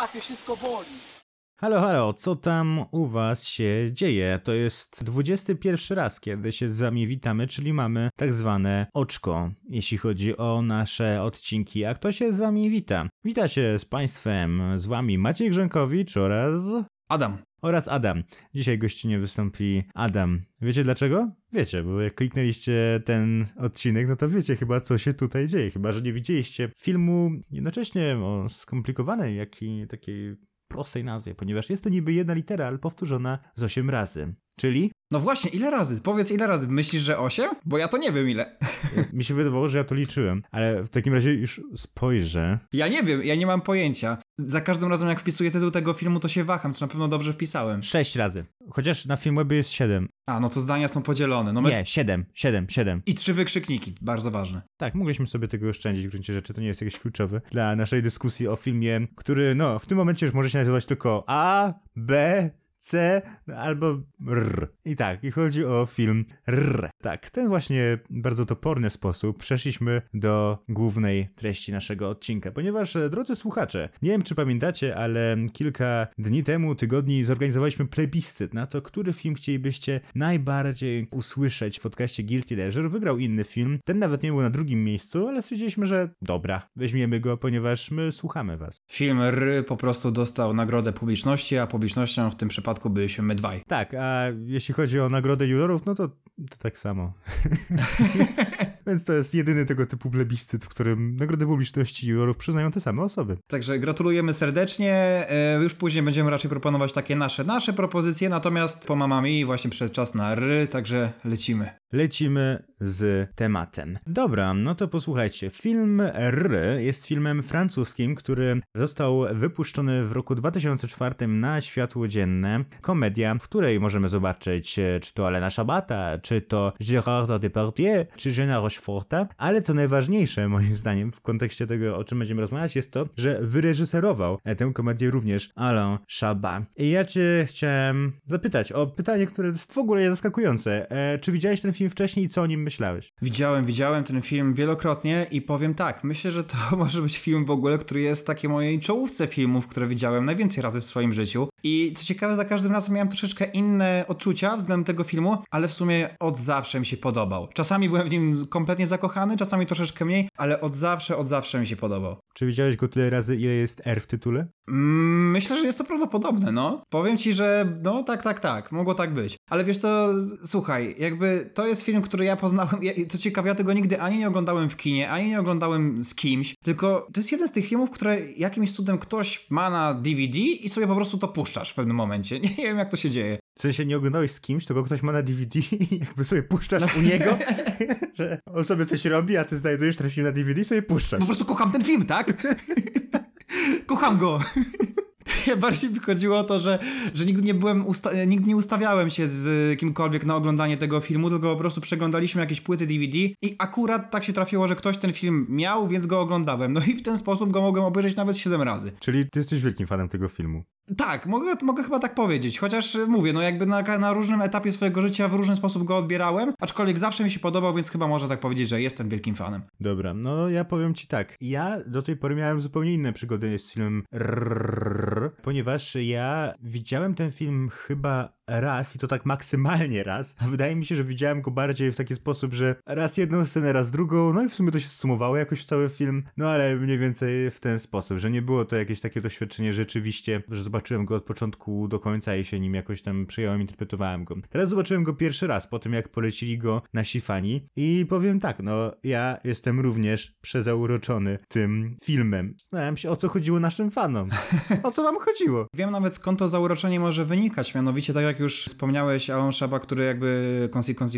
łapie, wszystko boli. Halo, halo, co tam u was się dzieje? To jest 21 raz, kiedy się z wami witamy, czyli mamy tak zwane oczko, jeśli chodzi o nasze odcinki. A kto się z wami wita? Wita się z państwem, z wami Maciej Grzękowicz oraz... Adam. Oraz Adam. Dzisiaj gościnie wystąpi Adam. Wiecie dlaczego? Wiecie, bo jak kliknęliście ten odcinek, no to wiecie chyba, co się tutaj dzieje. Chyba, że nie widzieliście filmu jednocześnie o skomplikowanej, jak i takiej prostej nazwie, ponieważ jest to niby jedna litera, ale powtórzona z 8 razy. Czyli? No właśnie, ile razy? Powiedz ile razy. Myślisz, że 8? Bo ja to nie wiem ile. Mi się wydawało, że ja to liczyłem, ale w takim razie już spojrzę. Ja nie wiem, ja nie mam pojęcia. Za każdym razem jak wpisuję tytuł tego filmu, to się waham, czy na pewno dobrze wpisałem. 6 razy. Chociaż na Filmwebie jest 7. A, no to zdania są podzielone. No my... Nie, 7, 7, 7. I trzy wykrzykniki, bardzo ważne. Tak, mogliśmy sobie tego oszczędzić w gruncie rzeczy, to nie jest jakieś kluczowe dla naszej dyskusji o filmie, który no w tym momencie już może się nazywać tylko A, B, C albo R. I tak, i chodzi o film R. Tak, w ten właśnie bardzo toporny sposób przeszliśmy do głównej treści naszego odcinka, ponieważ, e, drodzy słuchacze, nie wiem czy pamiętacie, ale kilka dni temu, tygodni zorganizowaliśmy plebiscyt na to, który film chcielibyście najbardziej usłyszeć w podcaście Guilty Leisure. Wygrał inny film, ten nawet nie był na drugim miejscu, ale stwierdziliśmy, że dobra, weźmiemy go, ponieważ my słuchamy was. Film R po prostu dostał nagrodę publiczności, a publicznością w tym przypadku przypadku byliśmy my dwaj. Tak, a jeśli chodzi o nagrodę jurorów, no to, to tak samo. Więc to jest jedyny tego typu plebiscyt, w którym nagrody publiczności jurorów przyznają te same osoby. Także gratulujemy serdecznie. E, już później będziemy raczej proponować takie nasze, nasze propozycje, natomiast po mamami właśnie przed czas na R, także lecimy. Lecimy z tematem. Dobra, no to posłuchajcie. Film R jest filmem francuskim, który został wypuszczony w roku 2004 na światło dzienne. Komedia, w której możemy zobaczyć e, czy to Alena Szabata, czy to Gérard Depardieu, czy Jeana Rocheforta, ale co najważniejsze moim zdaniem w kontekście tego, o czym będziemy rozmawiać, jest to, że wyreżyserował e, tę komedię również Alain Chabat. I ja cię chciałem zapytać o pytanie, które jest w ogóle zaskakujące. E, czy widziałeś ten film wcześniej i co o nim? Widziałem, widziałem ten film wielokrotnie i powiem tak, myślę, że to może być film w ogóle, który jest takiej mojej czołówce filmów, które widziałem najwięcej razy w swoim życiu. I co ciekawe, za każdym razem miałem troszeczkę inne odczucia względem tego filmu, ale w sumie od zawsze mi się podobał. Czasami byłem w nim kompletnie zakochany, czasami troszeczkę mniej, ale od zawsze, od zawsze mi się podobał. Czy widziałeś go tyle razy, ile jest R w tytule? Mm, myślę, że jest to prawdopodobne, no. Powiem ci, że no tak, tak, tak, mogło tak być. Ale wiesz co, słuchaj, jakby to jest film, który ja poznałem, ja, co ciekawe, ja tego nigdy ani nie oglądałem w kinie, ani nie oglądałem z kimś, tylko to jest jeden z tych filmów, które jakimś cudem ktoś ma na DVD i sobie po prostu to puszczasz w pewnym momencie. Nie wiem, jak to się dzieje. W sensie nie oglądałeś z kimś, tylko ktoś ma na DVD i jakby sobie puszczasz u niego, że on sobie coś robi, a ty znajdujesz ten film na DVD i sobie puszczasz. Po prostu kocham ten film, tak? kocham go. Ja bardziej mi chodziło o to, że, że nigdy nie byłem, usta- nigdy nie ustawiałem się z kimkolwiek na oglądanie tego filmu, tylko po prostu przeglądaliśmy jakieś płyty DVD i akurat tak się trafiło, że ktoś ten film miał, więc go oglądałem. No i w ten sposób go mogłem obejrzeć nawet 7 razy. Czyli ty jesteś wielkim fanem tego filmu. Tak, mogę, mogę chyba tak powiedzieć, chociaż mówię, no jakby na, na różnym etapie swojego życia w różny sposób go odbierałem, aczkolwiek zawsze mi się podobał, więc chyba można tak powiedzieć, że jestem wielkim fanem. Dobra, no ja powiem ci tak, ja do tej pory miałem zupełnie inne przygody z filmem ponieważ ja widziałem ten film chyba raz i to tak maksymalnie raz, a wydaje mi się, że widziałem go bardziej w taki sposób, że raz jedną scenę, raz drugą, no i w sumie to się sumowało jakoś w cały film, no ale mniej więcej w ten sposób, że nie było to jakieś takie doświadczenie rzeczywiście, że zobaczyłem go od początku do końca i się nim jakoś tam przyjąłem, interpretowałem go. Teraz zobaczyłem go pierwszy raz po tym, jak polecili go nasi fani i powiem tak, no ja jestem również przezauroczony tym filmem. Zastanawiam się, o co chodziło naszym fanom. O co wam chodziło? Wiem nawet skąd to zauroczenie może wynikać, mianowicie tak jak już wspomniałeś Alon Shaba, który jakby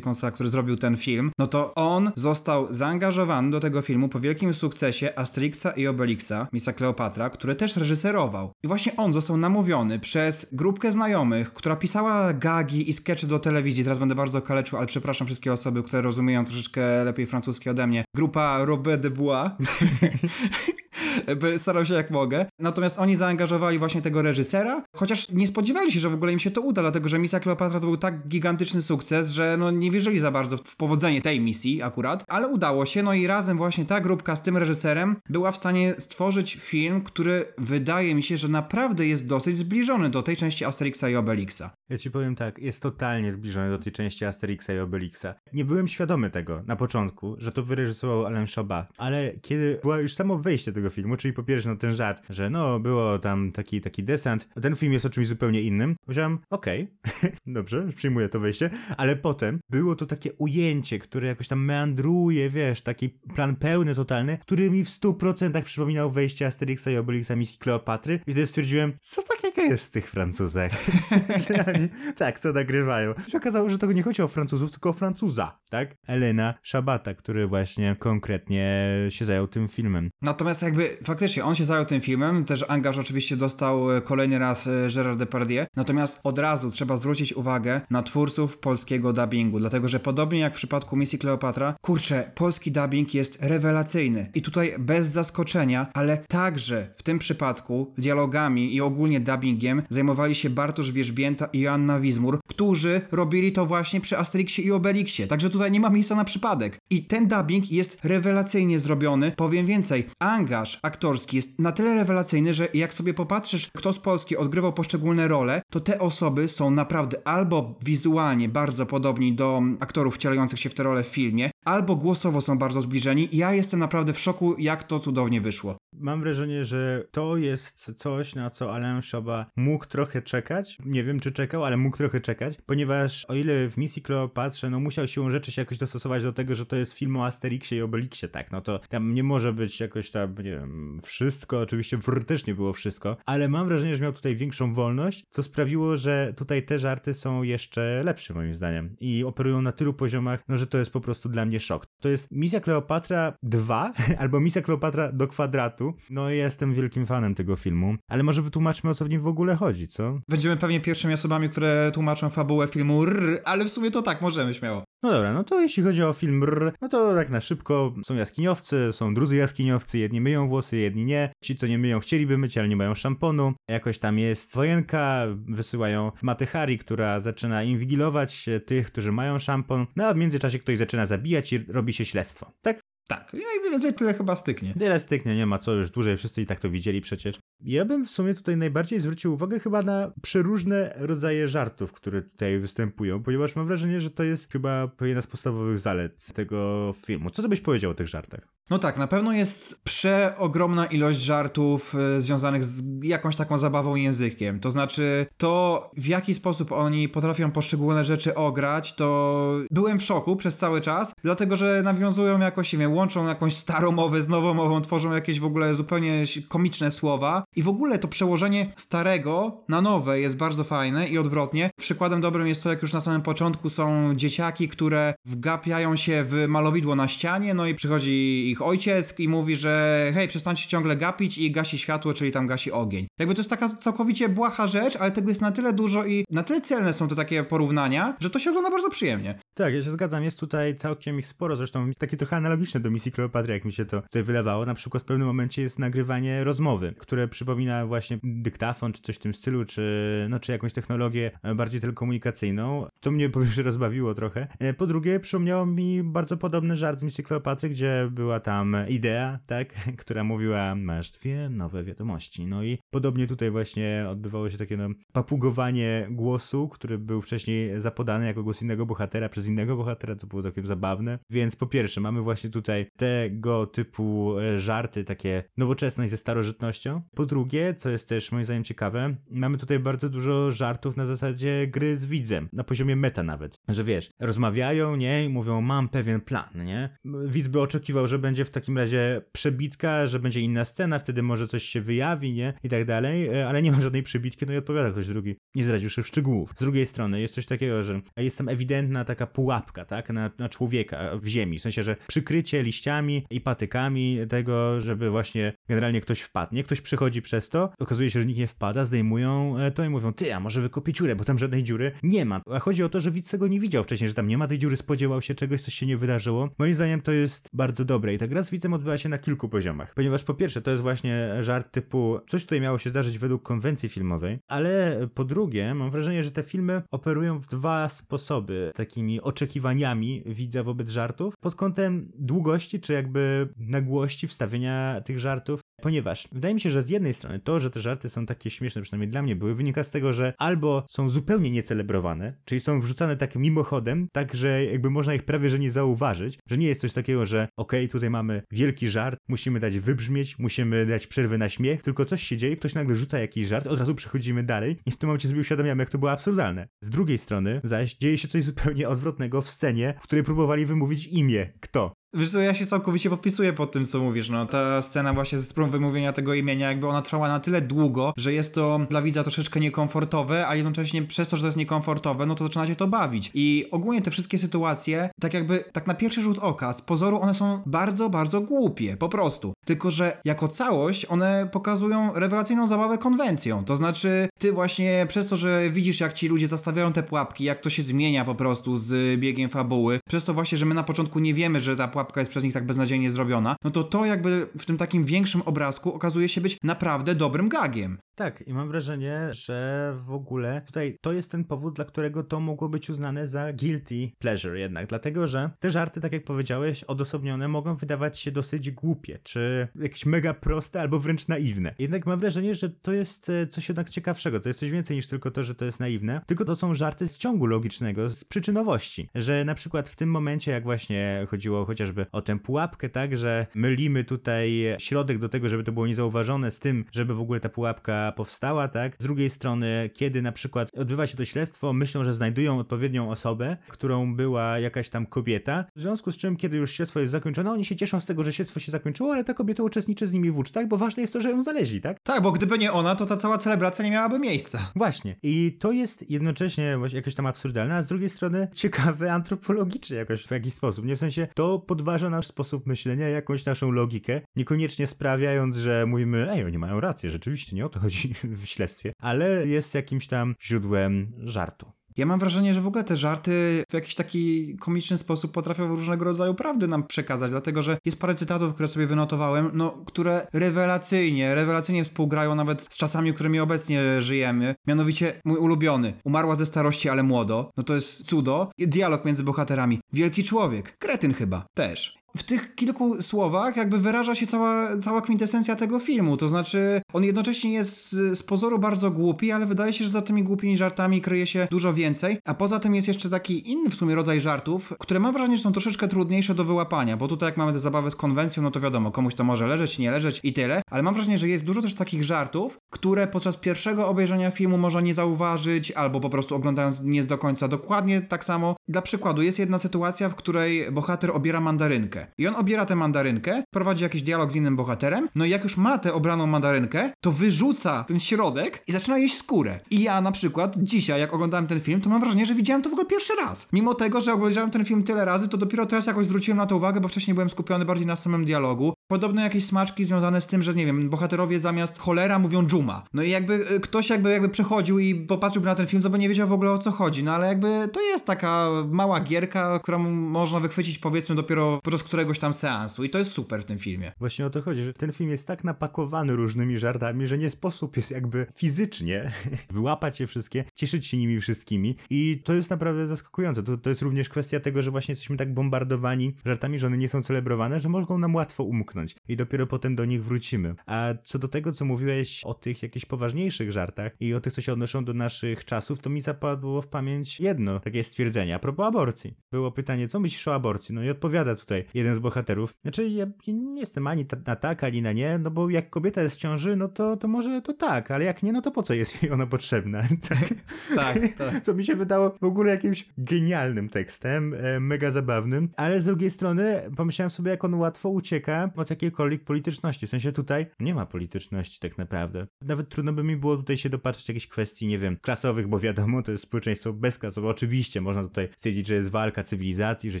Konsa, który zrobił ten film, no to on został zaangażowany do tego filmu po wielkim sukcesie Asterixa i Obelixa, Misa Kleopatra, który też reżyserował. I właśnie on został namówiony przez grupkę znajomych, która pisała gagi i skecze do telewizji. Teraz będę bardzo kaleczył, ale przepraszam wszystkie osoby, które rozumieją troszeczkę lepiej francuski ode mnie. Grupa Robert de Bois. staram się jak mogę. Natomiast oni zaangażowali właśnie tego reżysera, chociaż nie spodziewali się, że w ogóle im się to uda, dlatego że misja Kleopatra to był tak gigantyczny sukces, że no nie wierzyli za bardzo w powodzenie tej misji akurat, ale udało się, no i razem właśnie ta grupka z tym reżyserem była w stanie stworzyć film, który wydaje mi się, że naprawdę jest dosyć zbliżony do tej części Asterixa i Obelixa. Ja ci powiem tak, jest totalnie zbliżony do tej części Asterixa i Obelixa. Nie byłem świadomy tego na początku, że to wyreżyserował Alain Chabat, ale kiedy było już samo wejście tego filmu, czyli po pierwsze no ten żart, że no było tam taki, taki desant, ten film jest o czymś zupełnie innym, powiedziałem, okej, okay, dobrze, przyjmuję to wejście, ale potem było to takie ujęcie, które jakoś tam meandruje, wiesz, taki plan pełny, totalny, który mi w 100% przypominał wejście Asterixa i Obelixa misji Kleopatry i wtedy stwierdziłem, co takiego jest w tych Francuzach? tak, to nagrywają. Się okazało, że to nie chodzi o Francuzów, tylko o Francuza, tak? Elena Szabata, który właśnie konkretnie się zajął tym filmem. Natomiast jakby faktycznie on się zajął tym filmem, też angaż oczywiście dostał e, kolejny raz e, Gérard Depardieu, natomiast od razu trzeba zwrócić uwagę na twórców polskiego dubbingu, dlatego że podobnie jak w przypadku misji Kleopatra, kurczę, polski dubbing jest rewelacyjny i tutaj bez zaskoczenia, ale także w tym przypadku dialogami i ogólnie dubbingiem zajmowali się Bartosz Wierzbięta i Joanna Wizmur, którzy robili to właśnie przy Asterixie i Obelixie, także tutaj nie ma miejsca na przypadek. I ten dubbing jest rewelacyjnie zrobiony, powiem więcej, angaż aktorski jest na tyle rewelacyjny, że jak sobie popatrzysz, kto z Polski odgrywał poszczególne role, to te osoby są naprawdę albo wizualnie bardzo podobni do aktorów wcielających się w te role w filmie, albo głosowo są bardzo zbliżeni. Ja jestem naprawdę w szoku, jak to cudownie wyszło. Mam wrażenie, że to jest coś, na co Alain Chabat mógł trochę czekać. Nie wiem, czy czekał, ale mógł trochę czekać, ponieważ o ile w misji Kleopatrze, no musiał siłą rzeczy się jakoś dostosować do tego, że to jest film o Asterixie i Obelixie, tak, no to tam nie może być jakoś tam, nie wiem, wszystko, oczywiście w też nie było wszystko, ale mam wrażenie, że miał tutaj większą wolność, co sprawiło, że tutaj te żarty są jeszcze lepsze moim zdaniem i operują na tylu poziomach, no że to jest po prostu dla mnie szok. To jest misja Kleopatra 2 albo misja Kleopatra do kwadratu, no i jestem wielkim fanem tego filmu, ale może wytłumaczmy o co w nim w ogóle chodzi, co? Będziemy pewnie pierwszymi osobami, które tłumaczą fabułę filmu rrr, ale w sumie to tak, możemy śmiało. No dobra, no to jeśli chodzi o film rrr, no to tak na szybko są jaskiniowcy, są drudzy jaskiniowcy, jedni myją włosy, jedni nie. Ci, co nie myją, chcieliby myć, ale nie mają szamponu. Jakoś tam jest wojenka, wysyłają Matę Hari, która zaczyna inwigilować tych, którzy mają szampon, no a w międzyczasie ktoś zaczyna zabijać i robi się śledztwo, tak? Tak, no i więcej tyle chyba styknie. Tyle styknie, nie ma co już dłużej, wszyscy i tak to widzieli przecież. Ja bym w sumie tutaj najbardziej zwrócił uwagę chyba na przeróżne rodzaje żartów, które tutaj występują, ponieważ mam wrażenie, że to jest chyba jedna z podstawowych zalet tego filmu. Co ty byś powiedział o tych żartach? No tak, na pewno jest przeogromna ilość żartów y, związanych z jakąś taką zabawą językiem. To znaczy, to w jaki sposób oni potrafią poszczególne rzeczy ograć, to byłem w szoku przez cały czas, dlatego że nawiązują jakoś, nie wiem, łączą jakąś starą mowę z nową mową, tworzą jakieś w ogóle zupełnie komiczne słowa i w ogóle to przełożenie starego na nowe jest bardzo fajne i odwrotnie. Przykładem dobrym jest to, jak już na samym początku są dzieciaki, które wgapiają się w malowidło na ścianie, no i przychodzi ich ojciec i mówi, że hej, przestańcie ciągle gapić i gasi światło, czyli tam gasi ogień. Jakby to jest taka całkowicie błaha rzecz, ale tego jest na tyle dużo i na tyle celne są te takie porównania, że to się ogląda bardzo przyjemnie. Tak, ja się zgadzam, jest tutaj całkiem ich sporo, zresztą takie trochę analogiczne do misji Kleopatry, jak mi się to tutaj wylewało. Na przykład w pewnym momencie jest nagrywanie rozmowy, które przypomina właśnie dyktafon, czy coś w tym stylu, czy, no, czy jakąś technologię bardziej telekomunikacyjną. To mnie po pierwsze rozbawiło trochę. E, po drugie, przypomniało mi bardzo podobny żart z misji Kleopatry, gdzie była tam idea, tak, która mówiła, masz dwie nowe wiadomości. No i podobnie tutaj właśnie odbywało się takie no, papugowanie głosu, który był wcześniej zapodany jako głos innego bohatera przez innego bohatera, co było takie zabawne. Więc po pierwsze, mamy właśnie tutaj tego typu e, żarty, takie nowoczesność ze starożytnością. Po drugie, co jest też moim zdaniem ciekawe, mamy tutaj bardzo dużo żartów na zasadzie gry z widzem, na poziomie meta nawet. Że wiesz, rozmawiają, nie, i mówią, mam pewien plan, nie? Widz by oczekiwał, że będzie w takim razie przebitka, że będzie inna scena, wtedy może coś się wyjawi, nie? I tak dalej, e, ale nie ma żadnej przebitki, no i odpowiada ktoś drugi, nie zdradziwszy szczegółów. Z drugiej strony jest coś takiego, że jest tam ewidentna taka pułapka, tak, na, na człowieka w ziemi, w sensie, że przykrycie liściami i patykami tego, żeby właśnie Generalnie ktoś wpadnie, ktoś przychodzi przez to, okazuje się, że nikt nie wpada, zdejmują e, to i mówią, ty, a może wykopię dziurę, bo tam żadnej dziury nie ma. A chodzi o to, że widz tego nie widział wcześniej, że tam nie ma tej dziury, spodziewał się czegoś, coś się nie wydarzyło. Moim zdaniem to jest bardzo dobre i ta gra z widzem odbywa się na kilku poziomach. Ponieważ po pierwsze, to jest właśnie żart typu, coś tutaj miało się zdarzyć według konwencji filmowej, ale po drugie, mam wrażenie, że te filmy operują w dwa sposoby, takimi oczekiwaniami widza wobec żartów, pod kątem długości, czy jakby nagłości wstawienia tych żartów, ponieważ wydaje mi się, że z jednej strony to, że te żarty są takie śmieszne, przynajmniej dla mnie były, wynika z tego, że albo są zupełnie niecelebrowane, czyli są wrzucane tak mimochodem, tak, że jakby można ich prawie, że nie zauważyć, że nie jest coś takiego, że okej, okay, tutaj mamy wielki żart, musimy dać wybrzmieć, musimy dać przerwę na śmiech, tylko coś się dzieje, ktoś nagle rzuca jakiś żart, od razu przechodzimy dalej i w tym momencie sobie uświadamiamy, jak to było absurdalne. Z drugiej strony zaś dzieje się coś zupełnie odwrotnego w scenie, w której próbowali wymówić imię. Kto? Wiesz co, ja się całkowicie podpisuję pod tym, co mówisz, no. Ta scena właśnie ze spróbą wymówienia tego imienia, jakby ona trwała na tyle długo, że jest to dla widza troszeczkę niekomfortowe, a jednocześnie przez to, że to jest niekomfortowe, no to zaczyna cię to bawić. I ogólnie te wszystkie sytuacje, tak jakby, tak na pierwszy rzut oka, z pozoru one są bardzo, bardzo głupie, po prostu. Tylko, że jako całość one pokazują rewelacyjną zabawę konwencją. To znaczy, ty właśnie przez to, że widzisz, jak ci ludzie zastawiają te pułapki, jak to się zmienia po prostu z biegiem fabuły, przez to właśnie, że my na początku nie wiemy, że ta pułapka pułapka jest przez nich tak beznadziejnie zrobiona, no to to jakby w tym takim większym obrazku okazuje się być naprawdę dobrym gagiem. Tak, i mam wrażenie, że w ogóle tutaj to jest ten powód, dla którego to mogło być uznane za guilty pleasure jednak, dlatego że te żarty, tak jak powiedziałeś, odosobnione mogą wydawać się dosyć głupie, czy jakieś mega proste, albo wręcz naiwne. Jednak mam wrażenie, że to jest e, coś jednak ciekawszego, to jest coś więcej niż tylko to, że to jest naiwne, tylko to są żarty z ciągu logicznego, z przyczynowości, że na przykład w tym momencie, jak właśnie chodziło chociażby o tę pułapkę, tak, że mylimy tutaj środek do tego, żeby to było niezauważone z tym, żeby w ogóle ta pułapka powstała, tak? Z drugiej strony, kiedy na przykład odbywa się to śledztwo, myślą, że znajdują odpowiednią osobę, którą była jakaś tam kobieta, w związku z czym, kiedy już śledztwo jest zakończone, oni się cieszą z tego, że śledztwo się zakończyło, ale ta kobieta uczestniczy z nimi w ucztach, bo ważne jest to, że ją znaleźli, tak? Tak, bo gdyby nie ona, to ta cała celebracja nie miałaby miejsca. Właśnie. I to jest jednocześnie jakoś tam absurdalne, a z drugiej strony ciekawe antropologicznie jakoś w jakiś sposób. Nie w sensie to podważa nasz sposób myślenia, jakąś naszą logikę, niekoniecznie sprawiając, że mówimy, ej, oni mają rację, rzeczywiście nie o to chodzi w śledztwie, ale jest jakimś tam źródłem żartu. Ja mam wrażenie, że w ogóle te żarty w jakiś taki komiczny sposób potrafią różnego rodzaju prawdy nam przekazać, dlatego że jest parę cytatów, które sobie wynotowałem, no, które rewelacyjnie, rewelacyjnie współgrają nawet z czasami, którymi obecnie żyjemy. Mianowicie mój ulubiony. Umarła ze starości, ale młodo. No to jest cudo. Dialog między bohaterami. Wielki człowiek. Kretyn chyba. Też w tych kilku słowach jakby wyraża się cała, cała kwintesencja tego filmu. To znaczy, on jednocześnie jest z pozoru bardzo głupi, ale wydaje się, że za tymi głupimi żartami kryje się dużo więcej. A poza tym jest jeszcze taki inny w sumie rodzaj żartów, które mam wrażenie, że są troszeczkę trudniejsze do wyłapania, bo tutaj jak mamy tę zabawę z konwencją, no to wiadomo, komuś to może leżeć, nie leżeć i tyle. Ale mam wrażenie, że jest dużo też takich żartów, które podczas pierwszego obejrzenia filmu można nie zauważyć, albo po prostu oglądając nie do końca dokładnie tak samo. Dla przykładu, jest jedna sytuacja, w której bohater obiera mandarynkę. I on obiera tę mandarynkę, prowadzi jakiś dialog z innym bohaterem, no i jak już ma tę obraną mandarynkę, to wyrzuca ten środek i zaczyna jeść skórę. I ja na przykład dzisiaj, jak oglądałem ten film, to mam wrażenie, że widziałem to w ogóle pierwszy raz. Mimo tego, że oglądałem ten film tyle razy, to dopiero teraz jakoś zwróciłem na to uwagę, bo wcześniej byłem skupiony bardziej na samym dialogu. Podobno jakieś smaczki związane z tym, że nie wiem, bohaterowie zamiast cholera mówią dżuma. No i jakby y, ktoś jakby jakby przechodził i popatrzyłby na ten film, to by nie wiedział w ogóle o co chodzi. No ale jakby to jest taka mała gierka, którą można wychwycić powiedzmy dopiero podczas któregoś tam seansu. I to jest super w tym filmie. Właśnie o to chodzi, że ten film jest tak napakowany różnymi żartami, że nie sposób jest jakby fizycznie wyłapać je wszystkie, cieszyć się nimi wszystkimi. I to jest naprawdę zaskakujące. To, to jest również kwestia tego, że właśnie jesteśmy tak bombardowani żartami, że one nie są celebrowane, że mogą nam łatwo umknąć. I dopiero potem do nich wrócimy. A co do tego, co mówiłeś o tych jakichś poważniejszych żartach i o tych, co się odnoszą do naszych czasów, to mi zapadło w pamięć jedno takie stwierdzenie a propos aborcji. Było pytanie, co myślisz o aborcji? No i odpowiada tutaj jeden z bohaterów. Znaczy, ja nie jestem ani na tak, ani na nie, no bo jak kobieta jest w ciąży, no to, to może to tak, ale jak nie, no to po co jest jej ona potrzebna? tak, tak, tak. Co mi się wydało w ogóle jakimś genialnym tekstem, e, mega zabawnym, ale z drugiej strony pomyślałem sobie, jak on łatwo ucieka od jakiejkolwiek polityczności. W sensie tutaj nie ma polityczności tak naprawdę. Nawet trudno by mi było tutaj się dopatrzeć jakichś kwestii, nie wiem, klasowych, bo wiadomo, to jest społeczeństwo bezklasowe. Oczywiście można tutaj stwierdzić, że jest walka cywilizacji, że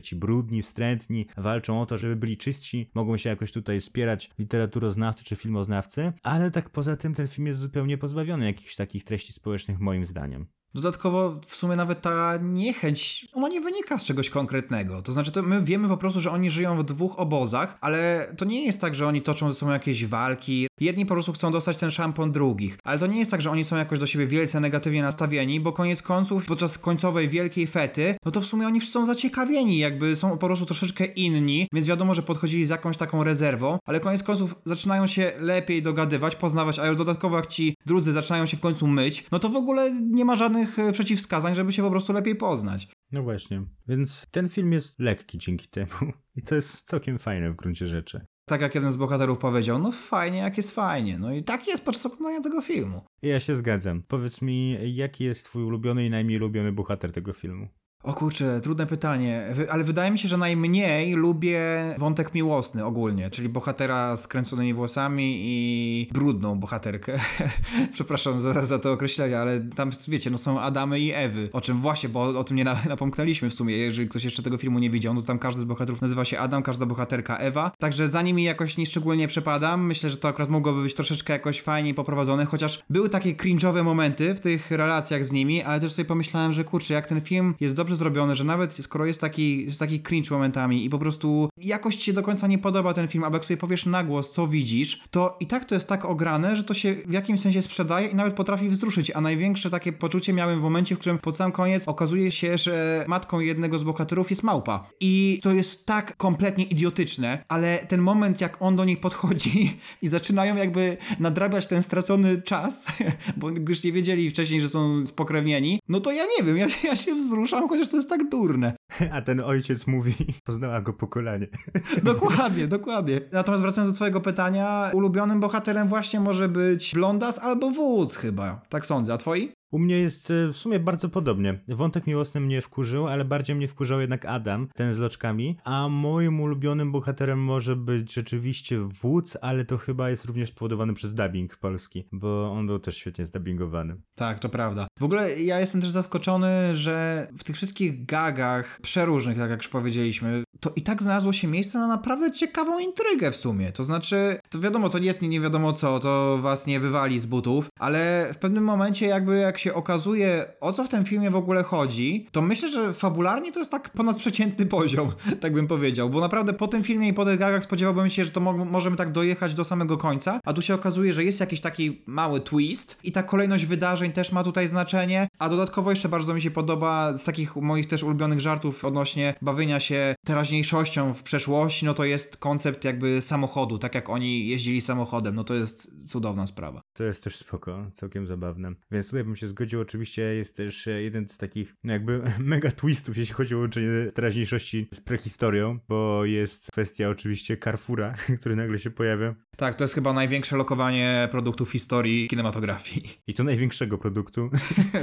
ci brudni, wstrętni walczą o to, żeby byli czystsi, mogą się jakoś tutaj wspierać literaturoznawcy czy filmoznawcy, ale tak poza tym ten film jest zupełnie pozbawiony jakichś takich treści społecznych moim zdaniem. Dodatkowo w sumie nawet ta niechęć, ona nie wynika z czegoś konkretnego. To znaczy, to my wiemy po prostu, że oni żyją w dwóch obozach, ale to nie jest tak, że oni toczą ze sobą jakieś walki. Jedni po prostu chcą dostać ten szampon drugich. Ale to nie jest tak, że oni są jakoś do siebie wielce negatywnie nastawieni, bo koniec końców, podczas końcowej wielkiej fety, no to w sumie oni są zaciekawieni, jakby są po prostu troszeczkę inni, więc wiadomo, że podchodzili z jakąś taką rezerwą, ale koniec końców zaczynają się lepiej dogadywać, poznawać, a już dodatkowo jak ci drudzy zaczynają się w końcu myć, no to w ogóle nie ma żadnych żadnych e, przeciwwskazań, żeby się po prostu lepiej poznać. No właśnie. Więc ten film jest lekki dzięki temu. I to jest całkiem fajne w gruncie rzeczy. Tak jak jeden z bohaterów powiedział, no fajnie jak jest fajnie. No i tak jest podczas oglądania tego filmu. Ja się zgadzam. Powiedz mi, jaki jest twój ulubiony i najmniej ulubiony bohater tego filmu? O kurczę, trudne pytanie, ale wydaje mi się, że najmniej lubię wątek miłosny ogólnie, czyli bohatera z kręconymi włosami i brudną bohaterkę. Przepraszam za, za to określenie, ale tam wiecie, no są Adamy i Ewy, o czym właśnie, bo o tym nie napomknęliśmy w sumie, jeżeli ktoś jeszcze tego filmu nie widział, no to tam każdy z bohaterów nazywa się Adam, każda bohaterka Ewa, także za nimi jakoś nieszczególnie przepadam, myślę, że to akurat mogłoby być troszeczkę jakoś fajniej poprowadzone, chociaż były takie cringe'owe momenty w tych relacjach z nimi, ale też sobie pomyślałem, że kurczę, jak ten film jest dobrze dobrze zrobione, że nawet skoro jest taki, jest taki cringe momentami i po prostu jakoś ci się do końca nie podoba ten film, albo jak sobie powiesz na głos, co widzisz, to i tak to jest tak ograne, że to się w jakimś sensie sprzedaje i nawet potrafi wzruszyć, a największe takie poczucie miałem w momencie, w którym pod sam koniec okazuje się, że matką jednego z bohaterów jest małpa. I to jest tak kompletnie idiotyczne, ale ten moment, jak on do niej podchodzi i zaczynają jakby nadrabiać ten stracony czas, bo gdyż nie wiedzieli wcześniej, że są spokrewnieni, no to ja nie wiem, ja, ja się wzruszam, chociaż to jest tak durne. A ten ojciec mówi, poznała go pokolenie. Dokładnie, dokładnie. Natomiast wracając do twojego pytania, ulubionym bohaterem właśnie może być Blondas albo Wódz chyba. Tak sądzę. A twoi? U mnie jest e, w sumie bardzo podobnie. Wątek miłosny mnie wkurzył, ale bardziej mnie wkurzał jednak Adam, ten z loczkami. A moim ulubionym bohaterem może być rzeczywiście wódz, ale to chyba jest również spowodowany przez dubbing polski, bo on był też świetnie zdubbingowany. Tak, to prawda. W ogóle ja jestem też zaskoczony, że w tych wszystkich gagach przeróżnych, tak jak już powiedzieliśmy, to i tak znalazło się miejsce na naprawdę ciekawą intrygę w sumie. To znaczy, to wiadomo, to nie jest nie wiadomo co, to was nie wywali z butów, ale w pewnym momencie jakby jak się okazuje, o co w tym filmie w ogóle chodzi, to myślę, że fabularnie to jest tak ponadprzeciętny poziom, tak bym powiedział, bo naprawdę po tym filmie i po tych gagach spodziewałbym się, że to mo możemy tak dojechać do samego końca, a tu się okazuje, że jest jakiś taki mały twist i ta kolejność wydarzeń też ma tutaj znaczenie, a dodatkowo jeszcze bardzo mi się podoba z takich moich też ulubionych żartów odnośnie bawienia się teraźniejszością w przeszłości, no to jest koncept jakby samochodu, tak jak oni jeździli samochodem, no to jest cudowna sprawa. To jest też spoko, całkiem zabawne. Więc tutaj bym się zgodził. Oczywiście jest też e, jeden z takich no jakby mega twistów, jeśli chodzi o łączenie teraźniejszości z prehistorią, bo jest kwestia oczywiście Carrefoura, który nagle się pojawia. Tak, to jest chyba największe lokowanie produktów historii kinematografii. I to największego produktu.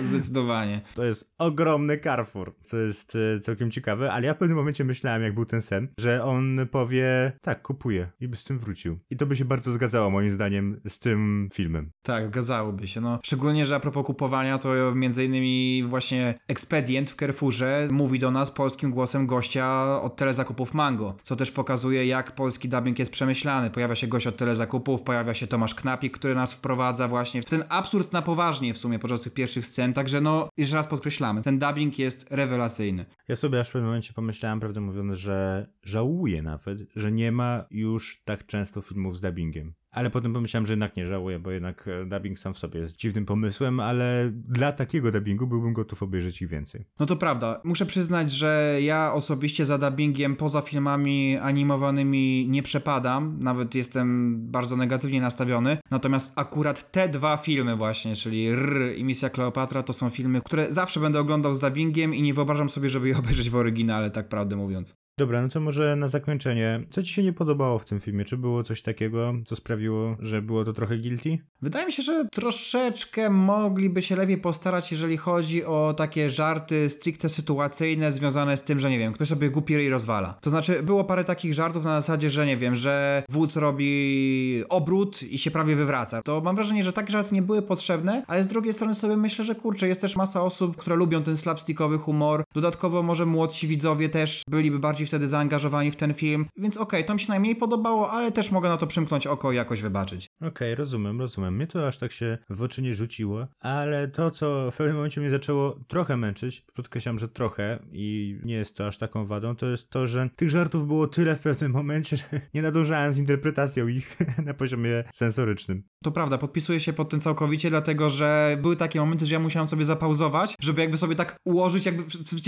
Zdecydowanie. To jest ogromny Carrefour, co jest e, całkiem ciekawe, ale ja w pewnym momencie myślałem, jak był ten sen, że on powie, tak, kupuję i by z tym wrócił. I to by się bardzo zgadzało moim zdaniem z tym filmem. Tak, zgadzałoby się. No, szczególnie, że a propos kupowania, to między innymi właśnie ekspedient w Carrefourze mówi do nas polskim głosem gościa od telezakupów Mango, co też pokazuje, jak polski dubbing jest przemyślany. Pojawia się gość od telezakupów, pojawia się Tomasz Knapik, który nas wprowadza właśnie w ten absurd na poważnie w sumie podczas tych pierwszych scen, także no, jeszcze raz podkreślamy, ten dubbing jest rewelacyjny. Ja sobie aż w pewnym momencie pomyślałem, prawdę mówiąc, że żałuję nawet, że nie ma już tak często filmów z dubbingiem. Ale potem pomyślałem, że jednak nie żałuję, bo jednak e, dubbing sam w sobie jest dziwnym pomysłem, ale dla takiego dubbingu byłbym gotów obejrzeć ich więcej. No to prawda. Muszę przyznać, że ja osobiście za dubbingiem poza filmami animowanymi nie przepadam. Nawet jestem bardzo negatywnie nastawiony. Natomiast akurat te dwa filmy właśnie, czyli R i Misja Kleopatra, to są filmy, które zawsze będę oglądał z dubbingiem i nie wyobrażam sobie, żeby je obejrzeć w oryginale, tak prawdę mówiąc. Dobra, no to może na zakończenie, co ci się nie podobało w tym filmie? Czy było coś takiego, co sprawiło, że było to trochę guilty? Wydaje mi się, że troszeczkę mogliby się lepiej postarać, jeżeli chodzi o takie żarty stricte sytuacyjne związane z tym, że nie wiem, ktoś sobie głupi ryj rozwala. To znaczy, było parę takich żartów na zasadzie, że nie wiem, że wódz robi obrót i się prawie wywraca. To mam wrażenie, że takie żarty nie były potrzebne, ale z drugiej strony sobie myślę, że kurczę, jest też masa osób, które lubią ten slapstickowy humor. Dodatkowo może młodsi widzowie też byliby bardziej wtedy zaangażowani w ten film, więc okej, okay, to mi się najmniej podobało, ale też mogę na to przymknąć oko i jakoś wybaczyć. Okej, okay, rozumiem, rozumiem. Mnie to aż tak się w oczy nie rzuciło, ale to, co w pewnym momencie mnie zaczęło trochę męczyć, podkreślam, że trochę i nie jest to aż taką wadą, to jest to, że tych żartów było tyle w pewnym momencie, że nie nadążałem z interpretacją ich na poziomie sensorycznym. To prawda, podpisuję się pod tym całkowicie, dlatego że były takie momenty, że ja musiałem sobie zapauzować, żeby jakby sobie tak ułożyć, jakby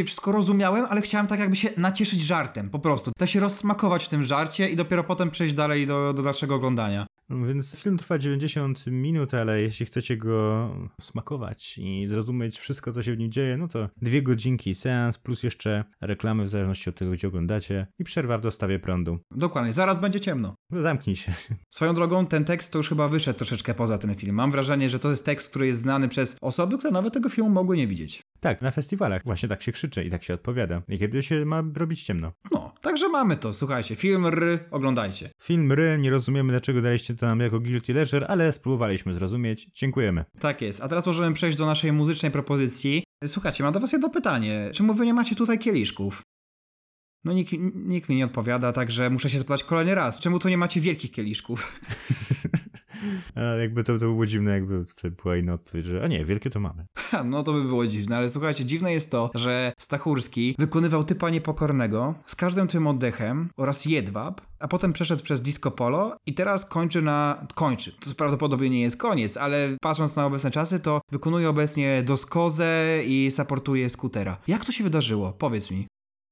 wszystko rozumiałem, ale chciałem tak jakby się nacieszyć żartem, po prostu. Tak się rozsmakować w tym żarcie i dopiero potem przejść dalej do, do dalszego oglądania. Więc film trwa 90 minut, ale jeśli chcecie go smakować i zrozumieć wszystko, co się w nim dzieje, no to dwie godzinki seans, plus jeszcze reklamy w zależności od tego, gdzie oglądacie i przerwa w dostawie prądu. Dokładnie, zaraz będzie ciemno. No, zamknij się. Swoją drogą, ten tekst to już chyba wyszedł troszeczkę poza ten film. Mam wrażenie, że to jest tekst, który jest znany przez osoby, które nawet tego filmu mogły nie widzieć. Tak, na festiwalach właśnie tak się krzyczy i tak się odpowiada. I kiedy się ma robić ciemno. No, także mamy to. Słuchajcie, film R, oglądajcie. Film R, nie rozumiemy dlaczego daliście to nam jako guilty leisure, ale spróbowaliśmy zrozumieć. Dziękujemy. Tak jest. A teraz możemy przejść do naszej muzycznej propozycji. Słuchajcie, mam do was jedno pytanie. Czemu wy nie macie tutaj kieliszków? No nikt, nikt mi nie odpowiada, także muszę się zapytać kolejny raz. Czemu tu nie macie wielkich kieliszków? Jakby to, to było dziwne, jakby to była inna odpowiedź, że a nie, wielkie to mamy. Ha, no to by było dziwne, ale słuchajcie, dziwne jest to, że Stachurski wykonywał typa niepokornego z każdym tym oddechem oraz jedwab, a potem przeszedł przez disco polo i teraz kończy na... kończy. To prawdopodobnie nie jest koniec, ale patrząc na obecne czasy, to wykonuje obecnie doskozę i supportuje skutera. Jak to się wydarzyło? Powiedz mi.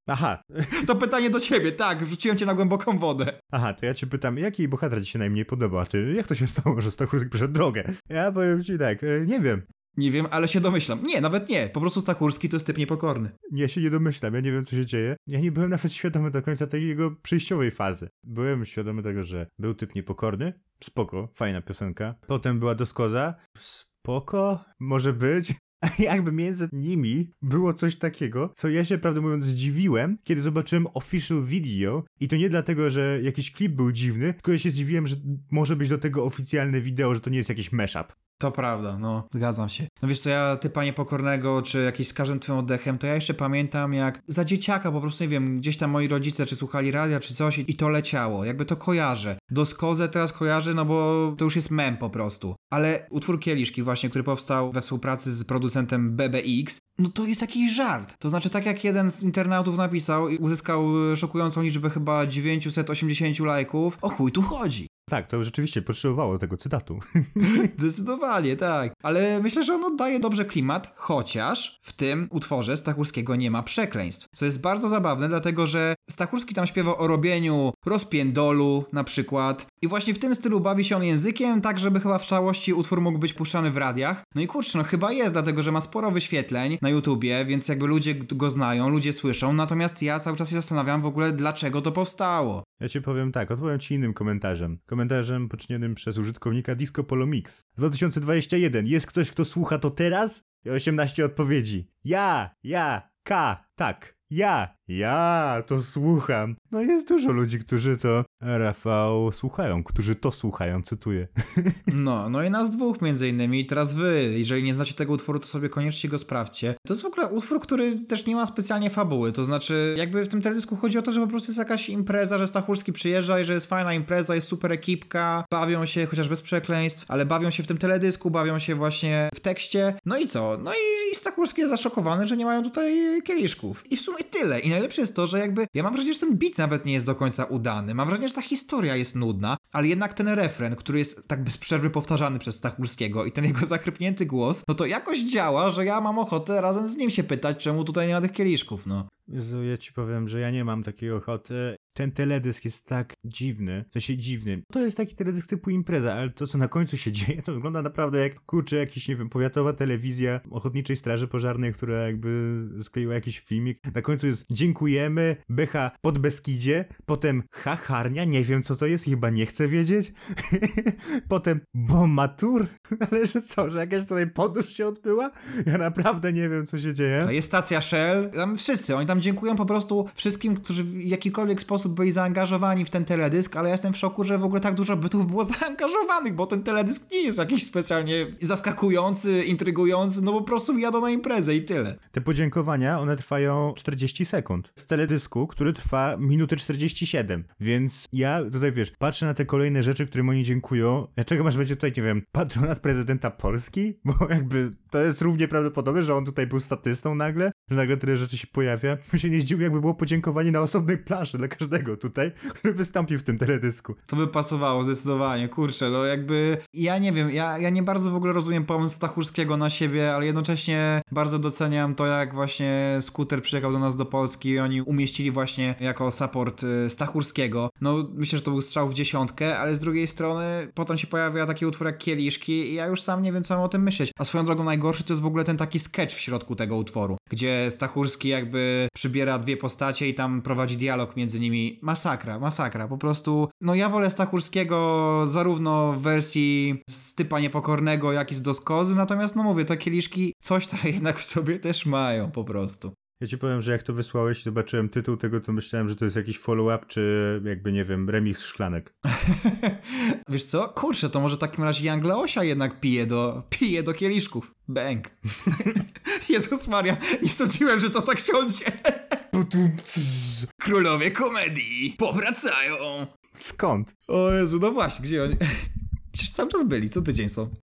Aha. To pytanie do ciebie, tak, wrzuciłem cię na głęboką wodę. Aha, to ja cię pytam, jaki bohater ci się najmniej podoba? Ty, jak to się stało, że Stachurski przeszedł drogę? Ja powiem ci tak, e, nie wiem. Nie wiem, ale się domyślam. Nie, nawet nie. Po prostu Stachurski to jest typ niepokorny. Ja się nie domyślam, ja nie wiem, co się dzieje. Ja nie byłem nawet świadomy do końca tej jego przyjściowej fazy. Byłem świadomy tego, że był typ niepokorny. Spoko, fajna piosenka. Potem była doskoza. Spoko, może być. Jakby między nimi było coś takiego, co ja się prawdę mówiąc zdziwiłem, kiedy zobaczyłem official video i to nie dlatego, że jakiś klip był dziwny, tylko ja się zdziwiłem, że może być do tego oficjalne wideo, że to nie jest jakiś mashup. To prawda, no, zgadzam się. No wiesz co, ja typa niepokornego, czy jakiś z każdym twym oddechem, to ja jeszcze pamiętam jak za dzieciaka po prostu, nie wiem, gdzieś tam moi rodzice, czy słuchali radia, czy coś i to leciało. Jakby to kojarzę. Doskozę teraz kojarzę, no bo to już jest mem po prostu. Ale utwór Kieliszki właśnie, który powstał we współpracy z producentem BBX, no to jest jakiś żart. To znaczy, tak jak jeden z internautów napisał i uzyskał szokującą liczbę chyba 980 lajków, o chuj tu chodzi. Tak, to rzeczywiście potrzebowało tego cytatu. Zdecydowanie, tak. Ale myślę, że on oddaje dobrze klimat, chociaż w tym utworze Stachurskiego nie ma przekleństw. Co jest bardzo zabawne, dlatego że Stachurski tam śpiewa o robieniu rozpiędolu na przykład. I właśnie w tym stylu bawi się on językiem, tak żeby chyba w całości utwór mógł być puszczany w radiach. No i kurczę, no chyba jest, dlatego że ma sporo wyświetleń na YouTubie, więc jakby ludzie go znają, ludzie słyszą. Natomiast ja cały czas się zastanawiam w ogóle, dlaczego to powstało. Ja ci powiem tak, odpowiem ci innym komentarzem. Komentarzem poczynionym przez użytkownika Disco Polo Mix. 2021. Jest ktoś, kto słucha to teraz? I 18 odpowiedzi. Ja, ja, K, tak. Ja, ja to słucham. No jest dużo ludzi, którzy to Rafał słuchają, którzy to słuchają, cytuję. No, no i nas dwóch między innymi. I teraz wy, jeżeli nie znacie tego utworu, to sobie koniecznie go sprawdźcie. To jest w ogóle utwór, który też nie ma specjalnie fabuły, to znaczy jakby w tym teledysku chodzi o to, że po prostu jest jakaś impreza, że Stachurski przyjeżdża i że jest fajna impreza, jest super ekipka, bawią się, chociaż bez przekleństw, ale bawią się w tym teledysku, bawią się właśnie w tekście. No i co? No i, Stachurski jest zaszokowany, że nie mają tutaj kieliszków. I w sumie tyle. I najlepsze jest to, że jakby ja mam wrażenie, że ten beat nawet nie jest do końca udany. Mam wrażenie, że ta historia jest nudna, ale jednak ten refren, który jest tak bez przerwy powtarzany przez Stachurskiego i ten jego zachrypnięty głos, no to jakoś działa, że ja mam ochotę razem z nim się pytać, czemu tutaj nie ma tych kieliszków, no. Jezu, ja ci powiem, że ja nie mam takiej ochoty. Ten teledysk jest tak dziwny, w sensie dziwny. To jest taki teledysk typu impreza, ale to, co na końcu się dzieje, to wygląda naprawdę jak, kurczę, jakiś, nie wiem, powiatowa telewizja Ochotniczej Straży Pożarnej, która jakby skleiła jakiś filmik. Na końcu jest dziękujemy, Becha pod Beskidzie, potem Hacharnia, nie wiem co to jest, chyba nie chcę wiedzieć. potem Bomatur, ale że co, że jakaś tutaj podróż się odbyła? Ja naprawdę nie wiem, co się dzieje. To jest stacja Shell, tam wszyscy, oni tam dziękują po prostu wszystkim, którzy w jakikolwiek sposób byli zaangażowani w ten teledysk, ale ja jestem w szoku, że w ogóle tak dużo bytów było zaangażowanych, bo ten teledysk nie jest jakiś specjalnie zaskakujący, intrygujący, no po prostu jadą na imprezę i tyle. Te podziękowania, one trwają 40 sekund. Z teledysku, który trwa minuty 47. Więc ja tutaj, wiesz, patrzę na te kolejne rzeczy, którym oni dziękują. Dlaczego masz będzie tutaj, nie wiem, patronat prezydenta Polski? Bo jakby to jest równie prawdopodobne, że on tutaj był statystą nagle, że nagle tyle rzeczy się pojawia. Bym się nie zdziwił, jakby było podziękowanie na osobnej planszy dla każdego tutaj, który wystąpił w tym teledysku. To by pasowało zdecydowanie, kurczę, no jakby ja nie wiem, ja, ja nie bardzo w ogóle rozumiem pomysł Stachurskiego na siebie, ale jednocześnie bardzo doceniam to, jak właśnie skuter przyjechał do nas do Polski i oni umieścili właśnie jako support y, Stachurskiego. No myślę, że to był strzał w dziesiątkę, ale z drugiej strony potem się pojawia taki utwór jak Kieliszki i ja już sam nie wiem, co mam o tym myśleć. A swoją drogą najgorszy to jest w ogóle ten taki sketch w środku tego utworu, gdzie Stachurski jakby przybiera dwie postacie i tam prowadzi dialog między nimi. Masakra, masakra, po prostu. No ja wolę Stachurskiego zarówno w wersji typa niepokornego, jak i z doskozy, natomiast no mówię, te kieliszki coś tam jednak w sobie też mają po prostu. Ja ci powiem, że jak to wysłałeś i zobaczyłem tytuł tego, to myślałem, że to jest jakiś follow-up, czy jakby, nie wiem, remix szklanek. Wiesz co? Kurczę, to może w takim razie Jan Leosia jednak pije do, pije do kieliszków. Bang. Jezus Maria, nie sądziłem, że to tak siądzie. Królowie komedii powracają. Skąd? O Jezu, no właśnie, gdzie oni... Przecież cały czas byli, co tydzień są.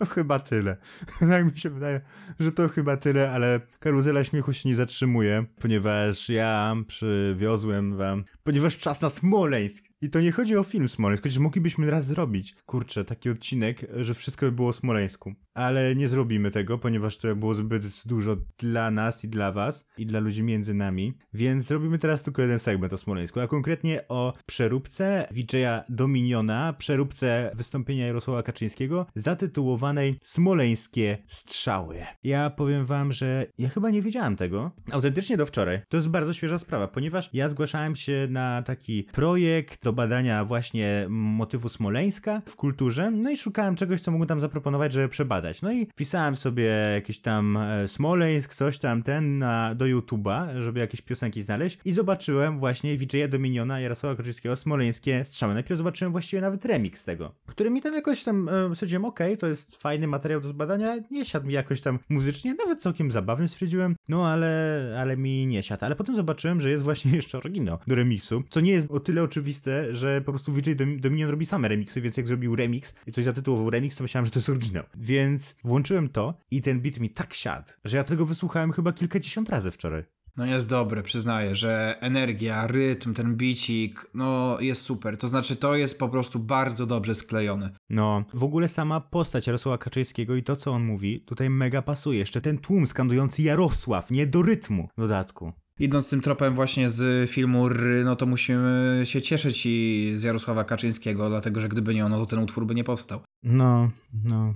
No chyba tyle. Tak mi się wydaje, że to chyba tyle, ale karuzela śmiechu się nie zatrzymuje, ponieważ ja przywiozłem wam, ponieważ czas na Smoleńsk. I to nie chodzi o film Smoleńsk, chociaż moglibyśmy raz zrobić, kurczę, taki odcinek, że wszystko by było o Smoleńsku. Ale nie zrobimy tego, ponieważ to było zbyt dużo dla nas i dla was, i dla ludzi między nami. Więc zrobimy teraz tylko jeden segment o Smoleńsku, a konkretnie o przeróbce VJ'a Dominiona, przeróbce wystąpienia Jarosława Kaczyńskiego, zatytułowanej Smoleńskie Strzały. Ja powiem wam, że ja chyba nie wiedziałem tego. Autentycznie do wczoraj. To jest bardzo świeża sprawa, ponieważ ja zgłaszałem się na taki projekt do badania właśnie motywu Smoleńska w kulturze, no i szukałem czegoś, co mógłbym tam zaproponować, żeby przebadać. No i pisałem sobie jakiś tam e, Smoleńsk, coś tam ten na, do YouTube'a, żeby jakieś piosenki znaleźć i zobaczyłem właśnie VJ'a Dominiona Jarosława Kaczyńskiego Smoleńskie Strzały. Najpierw zobaczyłem właściwie nawet remix tego, który mi tam jakoś tam e, stwierdziłem, okej, to jest fajny materiał do zbadania, nie siadł mi jakoś tam muzycznie, nawet całkiem zabawny stwierdziłem, no ale, ale mi nie siadł. Ale potem zobaczyłem, że jest właśnie jeszcze oryginał do remiksu, co nie jest o tyle oczywiste, że po prostu VJ Dominion robi same remiksy, więc jak zrobił remix i coś zatytułował remix, to myślałem, że to jest oryginał. Więc włączyłem to i ten beat mi tak siadł, że ja tego wysłuchałem chyba kilkadziesiąt razy wczoraj. No jest dobre, przyznaję, że energia, rytm, ten bicik, no jest super. To znaczy to jest po prostu bardzo dobrze sklejone. No, w ogóle sama postać Jarosława Kaczyńskiego i to, co on mówi, tutaj mega pasuje. Jeszcze ten tłum skandujący Jarosław, nie do rytmu w dodatku. Idąc tym tropem właśnie z filmu Ry, no to musimy się cieszyć i z Jarosława Kaczyńskiego, dlatego że gdyby nie ono, to ten utwór by nie powstał. No, no.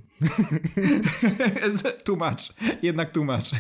tłumacz, jednak tłumacz.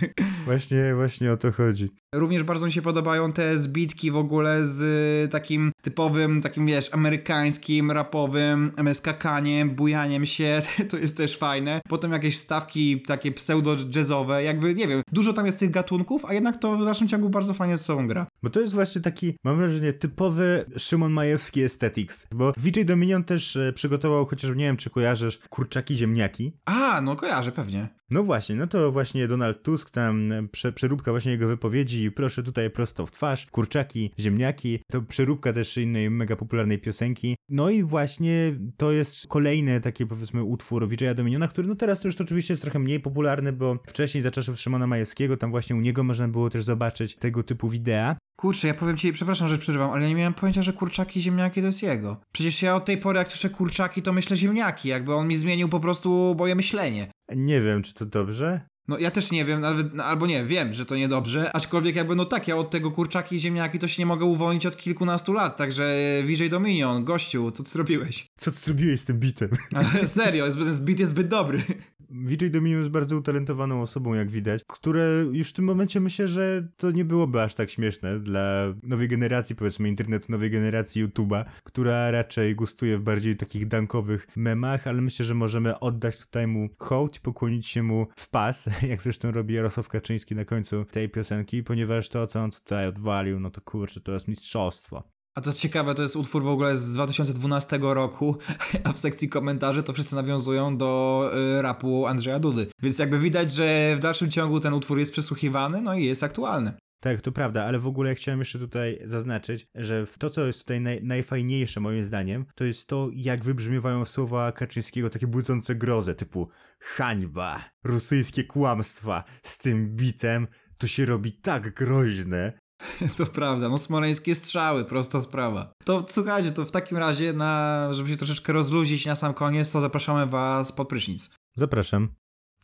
Właśnie, właśnie o to chodzi. Również bardzo mi się podobają te zbitki w ogóle z takim typowym, takim wiesz, amerykańskim, rapowym skakaniem, bujaniem się, to jest też fajne. Potem jakieś stawki takie pseudo-jazzowe, jakby, nie wiem, dużo tam jest tych gatunków, a jednak to w dalszym ciągu bardzo fajnie z sobą gra. Bo to jest właśnie taki, mam wrażenie, typowy Szymon Majewski aesthetics, bo VJ Dominion też e, przygotował, chociaż nie wiem, czy kojarzysz, kurczaki ziemniaki. A, no kojarzę pewnie. No właśnie, no to właśnie Donald Tusk, tam prze, przeróbka właśnie jego wypowiedzi, proszę tutaj prosto w twarz, kurczaki, ziemniaki, to przeróbka też innej mega popularnej piosenki. No i właśnie to jest kolejny taki powiedzmy utwór Vijaya Dominiona, który no teraz to już to oczywiście jest trochę mniej popularny, bo wcześniej za czasów Szymona Majewskiego, tam właśnie u niego można było też zobaczyć tego typu wideo. Kurczę, ja powiem ci, przepraszam, że przerywam, ale ja nie miałem pojęcia, że kurczaki i ziemniaki to jest jego. Przecież ja od tej pory, jak słyszę kurczaki, to myślę ziemniaki, jakby on mi zmienił po prostu moje myślenie. Nie wiem, czy to dobrze. No ja też nie wiem, nawet, no, albo nie, wiem, że to niedobrze, aczkolwiek jakby no tak, ja od tego kurczaki i ziemniaki to się nie mogę uwolnić od kilkunastu lat, także VJ Dominion, gościu, co ty zrobiłeś? Co ty zrobiłeś z tym bitem? Ale serio, ten beat jest zbyt dobry. VJ Dominion jest bardzo utalentowaną osobą, jak widać, które już w tym momencie myślę, że to nie byłoby aż tak śmieszne dla nowej generacji, powiedzmy internetu, nowej generacji YouTube'a, która raczej gustuje w bardziej takich dankowych memach, ale myślę, że możemy oddać tutaj mu hołd i pokłonić się mu w pas, jak zresztą robi Jarosław Kaczyński na końcu tej piosenki, ponieważ to, co on tutaj odwalił, no to kurczę, to jest mistrzostwo. A to ciekawe, to jest utwór w ogóle z 2012 roku, a w sekcji komentarzy to wszyscy nawiązują do y, rapu Andrzeja Dudy. Więc jakby widać, że w dalszym ciągu ten utwór jest przesłuchiwany, no i jest aktualny. Tak, to prawda, ale w ogóle chciałem jeszcze tutaj zaznaczyć, że to, co jest tutaj naj, najfajniejsze moim zdaniem, to jest to, jak wybrzmiewają słowa Kaczyńskiego, takie budzące grozę, typu hańba, rosyjskie kłamstwa, z tym bitem to się robi tak groźne, To prawda, no smoleńskie strzały, prosta sprawa. To słuchajcie, to w takim razie, na, żeby się troszeczkę rozluźnić na sam koniec, to zapraszamy was pod prysznic. Zapraszam.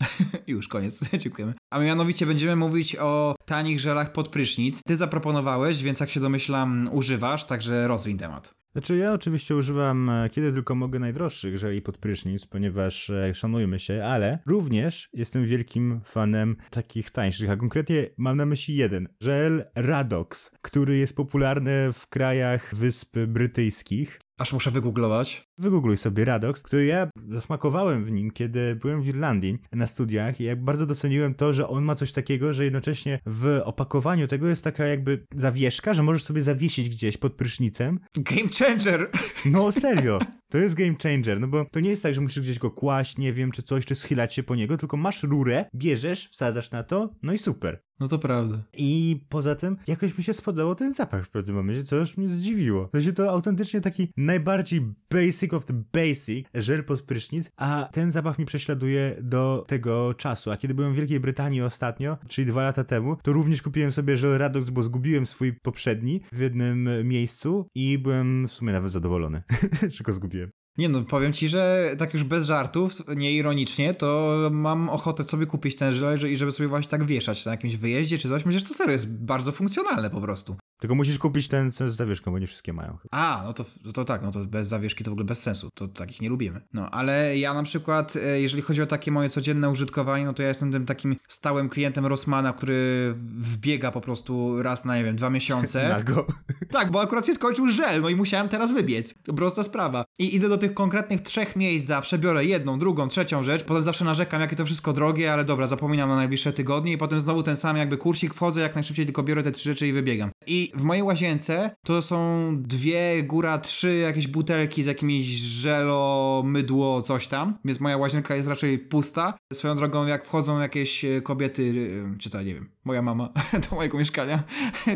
Już, koniec, dziękujemy. A mianowicie będziemy mówić o tanich żelach pod prysznic. Ty zaproponowałeś, więc jak się domyślam, używasz, także rozwiń temat. Znaczy ja oczywiście używam e, kiedy tylko mogę najdroższych żeli pod prysznic, ponieważ e, szanujmy się, ale również jestem wielkim fanem takich tańszych, a konkretnie mam na myśli jeden, żel Radox, który jest popularny w krajach Wysp Brytyjskich. Aż muszę wygooglować. Wygoogluj sobie Radox, który ja zasmakowałem w nim, kiedy byłem w Irlandii na studiach i jak bardzo doceniłem to, że on ma coś takiego, że jednocześnie w opakowaniu tego jest taka jakby zawieszka, że możesz sobie zawiesić gdzieś pod prysznicem. Game changer! No serio! To jest game changer, no bo to nie jest tak, że musisz gdzieś go kłaść, nie wiem, czy coś, czy schylać się po niego, tylko masz rurę, bierzesz, wsadzasz na to, no i super. No to prawda. I poza tym jakoś mi się spodobał ten zapach w pewnym momencie, co już mnie zdziwiło. To się to autentycznie taki najbardziej basic of the basic żel pod prysznic, a ten zapach mi prześladuje do tego czasu. A kiedy byłem w Wielkiej Brytanii ostatnio, czyli dwa lata temu, to również kupiłem sobie żel Radox, bo zgubiłem swój poprzedni w jednym miejscu i byłem w sumie nawet zadowolony, że go zgubiłem. Nie no, powiem ci, że tak już bez żartów, nieironicznie, to mam ochotę sobie kupić ten żel i żeby sobie właśnie tak wieszać na jakimś wyjeździe czy coś. Myślę, że to serio jest bardzo funkcjonalne po prostu. Tylko musisz kupić ten z zawieszką, bo nie wszystkie mają. A, no to, to tak, no to bez zawieszki to w ogóle bez sensu, to takich nie lubimy. No, ale ja na przykład, e, jeżeli chodzi o takie moje codzienne użytkowanie, no to ja jestem tym takim stałym klientem Rossmana, który wbiega po prostu raz na, nie wiem, dwa miesiące. Nago. Tak, bo akurat się skończył żel, no i musiałem teraz wybiec. To prosta sprawa. I idę do tych konkretnych trzech miejsc zawsze, biorę jedną, drugą, trzecią rzecz, potem zawsze narzekam, jakie to wszystko drogie, ale dobra, zapominam na najbliższe tygodnie i potem znowu ten sam jakby kursik, wchodzę jak najszybciej, tylko biorę te trzy rzeczy i wybiegam. I w mojej łazience to są dwie, góra trzy jakieś butelki z jakimiś żelo, mydło, coś tam, więc moja łazienka jest raczej pusta. Swoją drogą, jak wchodzą jakieś kobiety, czy to nie wiem, moja mama do mojego mieszkania,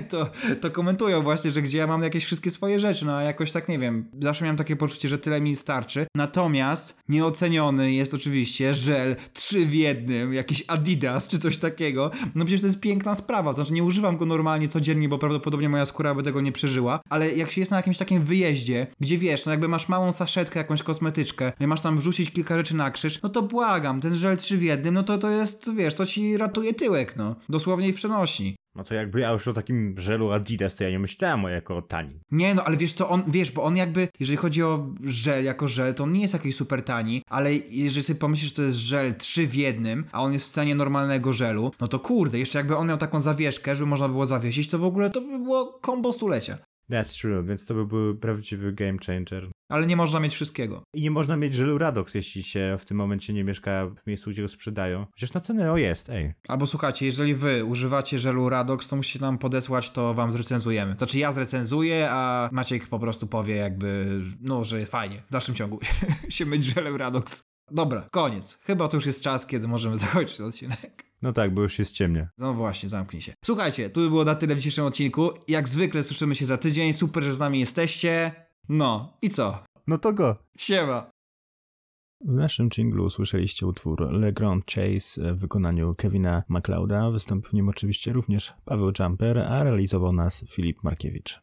to, to komentują właśnie, że gdzie ja mam jakieś wszystkie swoje rzeczy, no a jakoś tak nie wiem, zawsze miałem takie poczucie, że tyle mi starczy. Natomiast nieoceniony jest oczywiście żel trzy w jednym, jakiś Adidas czy coś takiego. No przecież to jest piękna sprawa, znaczy nie używam go normalnie codziennie, bo prawdopodobnie moja skóra by tego nie przeżyła, ale jak się jest na jakimś takim wyjeździe, gdzie wiesz, no jakby masz małą saszetkę, jakąś kosmetyczkę, i masz tam wrzucić kilka rzeczy na krzyż, no to błagam, ten żel trzy w jednym, no to to jest, wiesz, to ci ratuje tyłek, no. Dosłownie i w przenośni. No to jakby ja już o takim żelu Adidas, to ja nie myślałem o jako o tani. Nie, no ale wiesz co, on, wiesz, bo on jakby, jeżeli chodzi o żel jako żel, to on nie jest jakiś super tani, ale jeżeli sobie pomyślisz, że to jest żel trzy w jednym, a on jest w cenie normalnego żelu, no to kurde, jeszcze jakby on miał taką zawieszkę, żeby można było zawiesić, to w ogóle to by było kombo stulecia. That's true, więc to by był prawdziwy game changer. Ale nie można mieć wszystkiego. I nie można mieć żelu Radox, jeśli się w tym momencie nie mieszka w miejscu, gdzie go sprzedają. Chociaż na cenę o jest, ej. Albo słuchajcie, jeżeli wy używacie żelu Radox, to musicie nam podesłać, to wam zrecenzujemy. Znaczy ja zrecenzuję, a Maciek po prostu powie jakby, no, że fajnie, w dalszym ciągu się myć żelem Radox. Dobra, koniec. Chyba to już jest czas, kiedy możemy zakończyć ten odcinek. No tak, bo już jest ciemnie. No właśnie, zamknij się. Słuchajcie, to by było na tyle w dzisiejszym odcinku. Jak zwykle słyszymy się za tydzień. Super, że z nami jesteście. No i co? No to go. Siema. W naszym jinglu usłyszeliście utwór Le Grand Chase w wykonaniu Kevina MacLeoda. Wystąpił w nim oczywiście również Paweł Jumper, a realizował nas Filip Markiewicz.